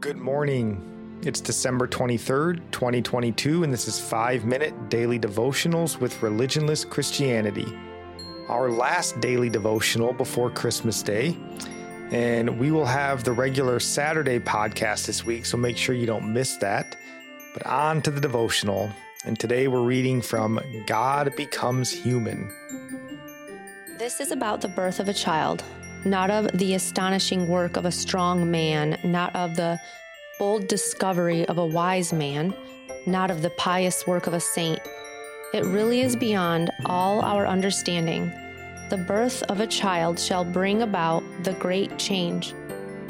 Good morning. It's December 23rd, 2022, and this is 5 Minute Daily Devotionals with Religionless Christianity. Our last daily devotional before Christmas Day. And we will have the regular Saturday podcast this week, so make sure you don't miss that. But on to the devotional. And today we're reading from God Becomes Human. This is about the birth of a child, not of the astonishing work of a strong man, not of the bold discovery of a wise man, not of the pious work of a saint. It really is beyond all our understanding. The birth of a child shall bring about the great change,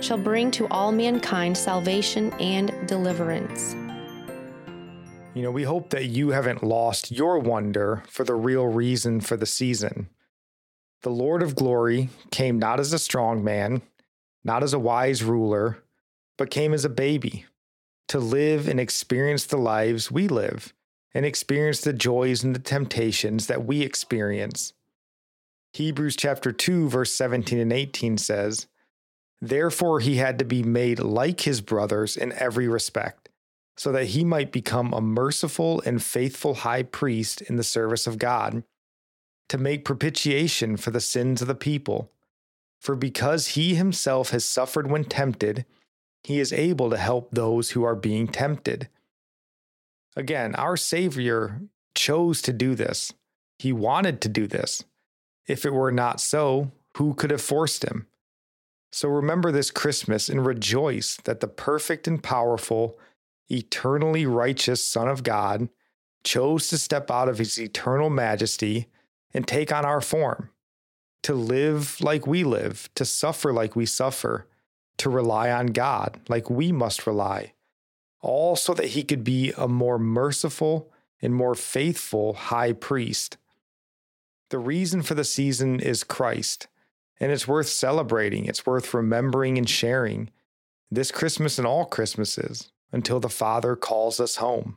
shall bring to all mankind salvation and deliverance. You know, we hope that you haven't lost your wonder for the real reason for the season. The Lord of glory came not as a strong man, not as a wise ruler, but came as a baby to live and experience the lives we live and experience the joys and the temptations that we experience. Hebrews chapter 2 verse 17 and 18 says, Therefore he had to be made like his brothers in every respect, so that he might become a merciful and faithful high priest in the service of God, to make propitiation for the sins of the people. For because he himself has suffered when tempted, he is able to help those who are being tempted. Again, our Savior chose to do this. He wanted to do this. If it were not so, who could have forced him? So remember this Christmas and rejoice that the perfect and powerful, eternally righteous Son of God chose to step out of his eternal majesty and take on our form, to live like we live, to suffer like we suffer, to rely on God like we must rely, all so that he could be a more merciful and more faithful high priest. The reason for the season is Christ, and it's worth celebrating, it's worth remembering and sharing this Christmas and all Christmases until the Father calls us home.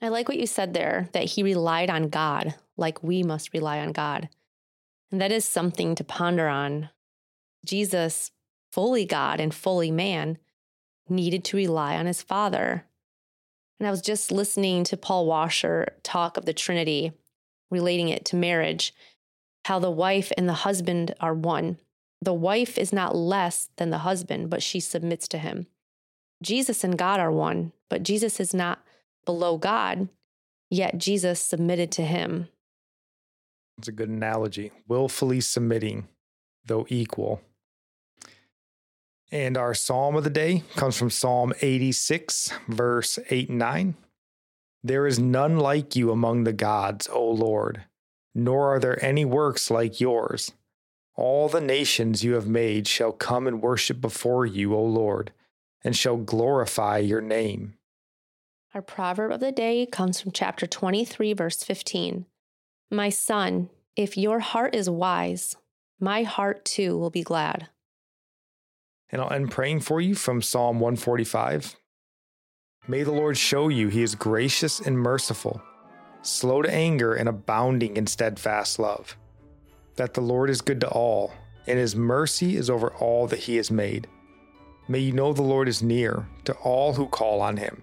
I like what you said there that he relied on God like we must rely on God. And that is something to ponder on. Jesus, fully God and fully man, needed to rely on his Father. And I was just listening to Paul Washer talk of the Trinity relating it to marriage, how the wife and the husband are one. The wife is not less than the husband, but she submits to him. Jesus and God are one, but Jesus is not below God, yet Jesus submitted to him. That's a good analogy. Willfully submitting, though equal. And our psalm of the day comes from Psalm 86, verse 8 and 9. There is none like you among the gods, O Lord, nor are there any works like yours. All the nations you have made shall come and worship before you, O Lord, and shall glorify your name. Our proverb of the day comes from chapter 23, verse 15. My son, if your heart is wise, my heart too will be glad. And I'll end praying for you from Psalm 145. May the Lord show you he is gracious and merciful, slow to anger and abounding in steadfast love. That the Lord is good to all, and his mercy is over all that he has made. May you know the Lord is near to all who call on him,